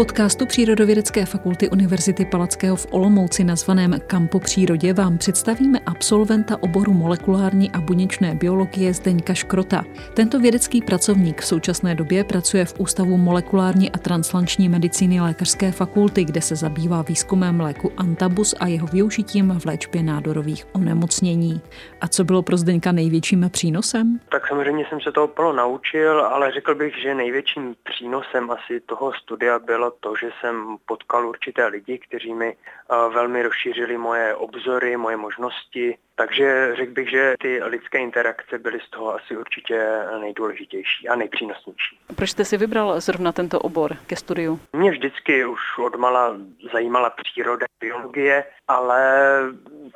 podcastu Přírodovědecké fakulty Univerzity Palackého v Olomouci nazvaném Kampo přírodě vám představíme absolventa oboru molekulární a buněčné biologie Zdeňka Škrota. Tento vědecký pracovník v současné době pracuje v Ústavu molekulární a translanční medicíny Lékařské fakulty, kde se zabývá výzkumem léku Antabus a jeho využitím v léčbě nádorových onemocnění. A co bylo pro Zdeňka největším přínosem? Tak samozřejmě jsem se toho plno naučil, ale řekl bych, že největším přínosem asi toho studia bylo to, že jsem potkal určité lidi, kteří mi eh, velmi rozšířili moje obzory, moje možnosti. Takže řekl bych, že ty lidské interakce byly z toho asi určitě nejdůležitější a nejpřínosnější. Proč jste si vybral zrovna tento obor ke studiu? Mě vždycky už odmala zajímala příroda, biologie, ale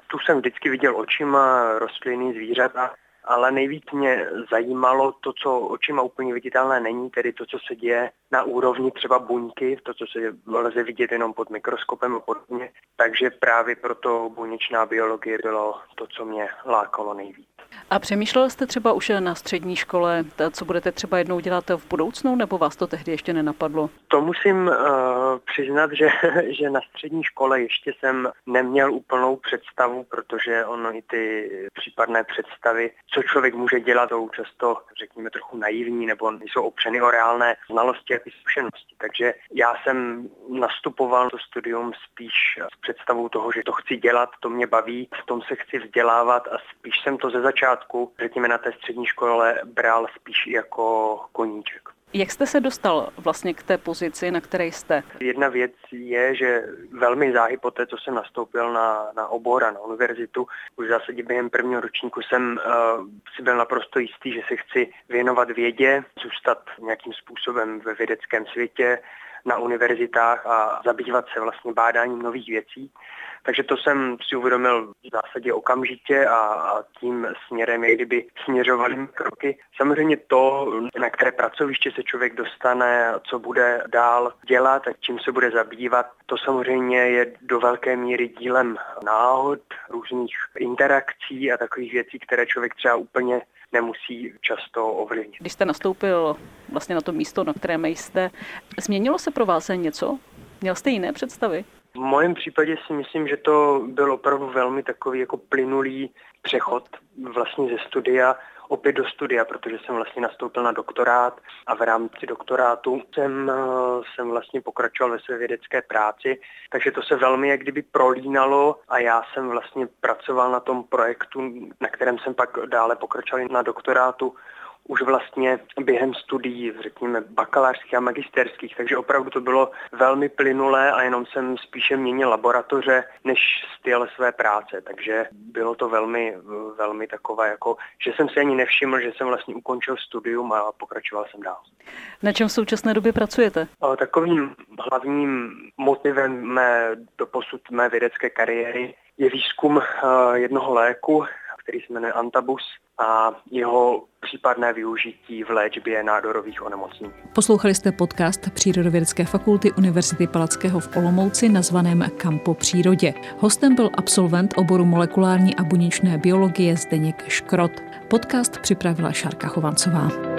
tu jsem vždycky viděl očima rostliny, zvířata ale nejvíc mě zajímalo to, co očima úplně viditelné není, tedy to, co se děje na úrovni třeba buňky, to, co se lze vidět jenom pod mikroskopem a podobně. Takže právě proto buněčná biologie bylo to, co mě lákalo nejvíc. A přemýšlel jste třeba už na střední škole, co budete třeba jednou dělat v budoucnu, nebo vás to tehdy ještě nenapadlo? To musím uh, přiznat, že, že na střední škole ještě jsem neměl úplnou představu, protože ono i ty případné představy, co člověk může dělat, jsou často, řekněme, trochu naivní nebo jsou opřeny o reálné znalosti a zkušenosti. Takže já jsem nastupoval to studium spíš s představou toho, že to chci dělat, to mě baví, v tom se chci vzdělávat a spíš jsem to ze začátku, řekněme na té střední škole, bral spíš jako koníček. Jak jste se dostal vlastně k té pozici, na které jste? Jedna věc je, že velmi záhy po té, co jsem nastoupil na, na obor a na univerzitu, už v zásadě během prvního ročníku jsem uh, si byl naprosto jistý, že se chci věnovat vědě, zůstat nějakým způsobem ve vědeckém světě, na univerzitách a zabývat se vlastně bádáním nových věcí. Takže to jsem si uvědomil v zásadě okamžitě a, tím směrem, jak kdyby směřovaly kroky. Samozřejmě to, na které pracoviště se člověk dostane, co bude dál dělat a čím se bude zabývat, to samozřejmě je do velké míry dílem náhod, různých interakcí a takových věcí, které člověk třeba úplně nemusí často ovlivnit. Když jste nastoupil vlastně na to místo, na kterém jste, změnilo se pro vás něco? Měl jste jiné představy? V mém případě si myslím, že to byl opravdu velmi takový jako plynulý přechod vlastně ze studia opět do studia, protože jsem vlastně nastoupil na doktorát a v rámci doktorátu jsem, eh, jsem vlastně pokračoval ve své vědecké práci, takže to se velmi jak kdyby prolínalo a já jsem vlastně pracoval na tom projektu, na kterém jsem pak dále pokračoval na doktorátu už vlastně během studií, řekněme, bakalářských a magisterských, takže opravdu to bylo velmi plynulé a jenom jsem spíše měnil laboratoře, než styl své práce, takže bylo to velmi, velmi takové, jako, že jsem si ani nevšiml, že jsem vlastně ukončil studium a pokračoval jsem dál. Na čem v současné době pracujete? Takovým hlavním motivem mé doposud mé vědecké kariéry je výzkum eh, jednoho léku, který se jmenuje Antabus a jeho případné využití v léčbě nádorových onemocnění. Poslouchali jste podcast Přírodovědecké fakulty Univerzity Palackého v Olomouci nazvaném Kampo přírodě. Hostem byl absolvent oboru molekulární a buněčné biologie Zdeněk Škrot. Podcast připravila Šárka Chovancová.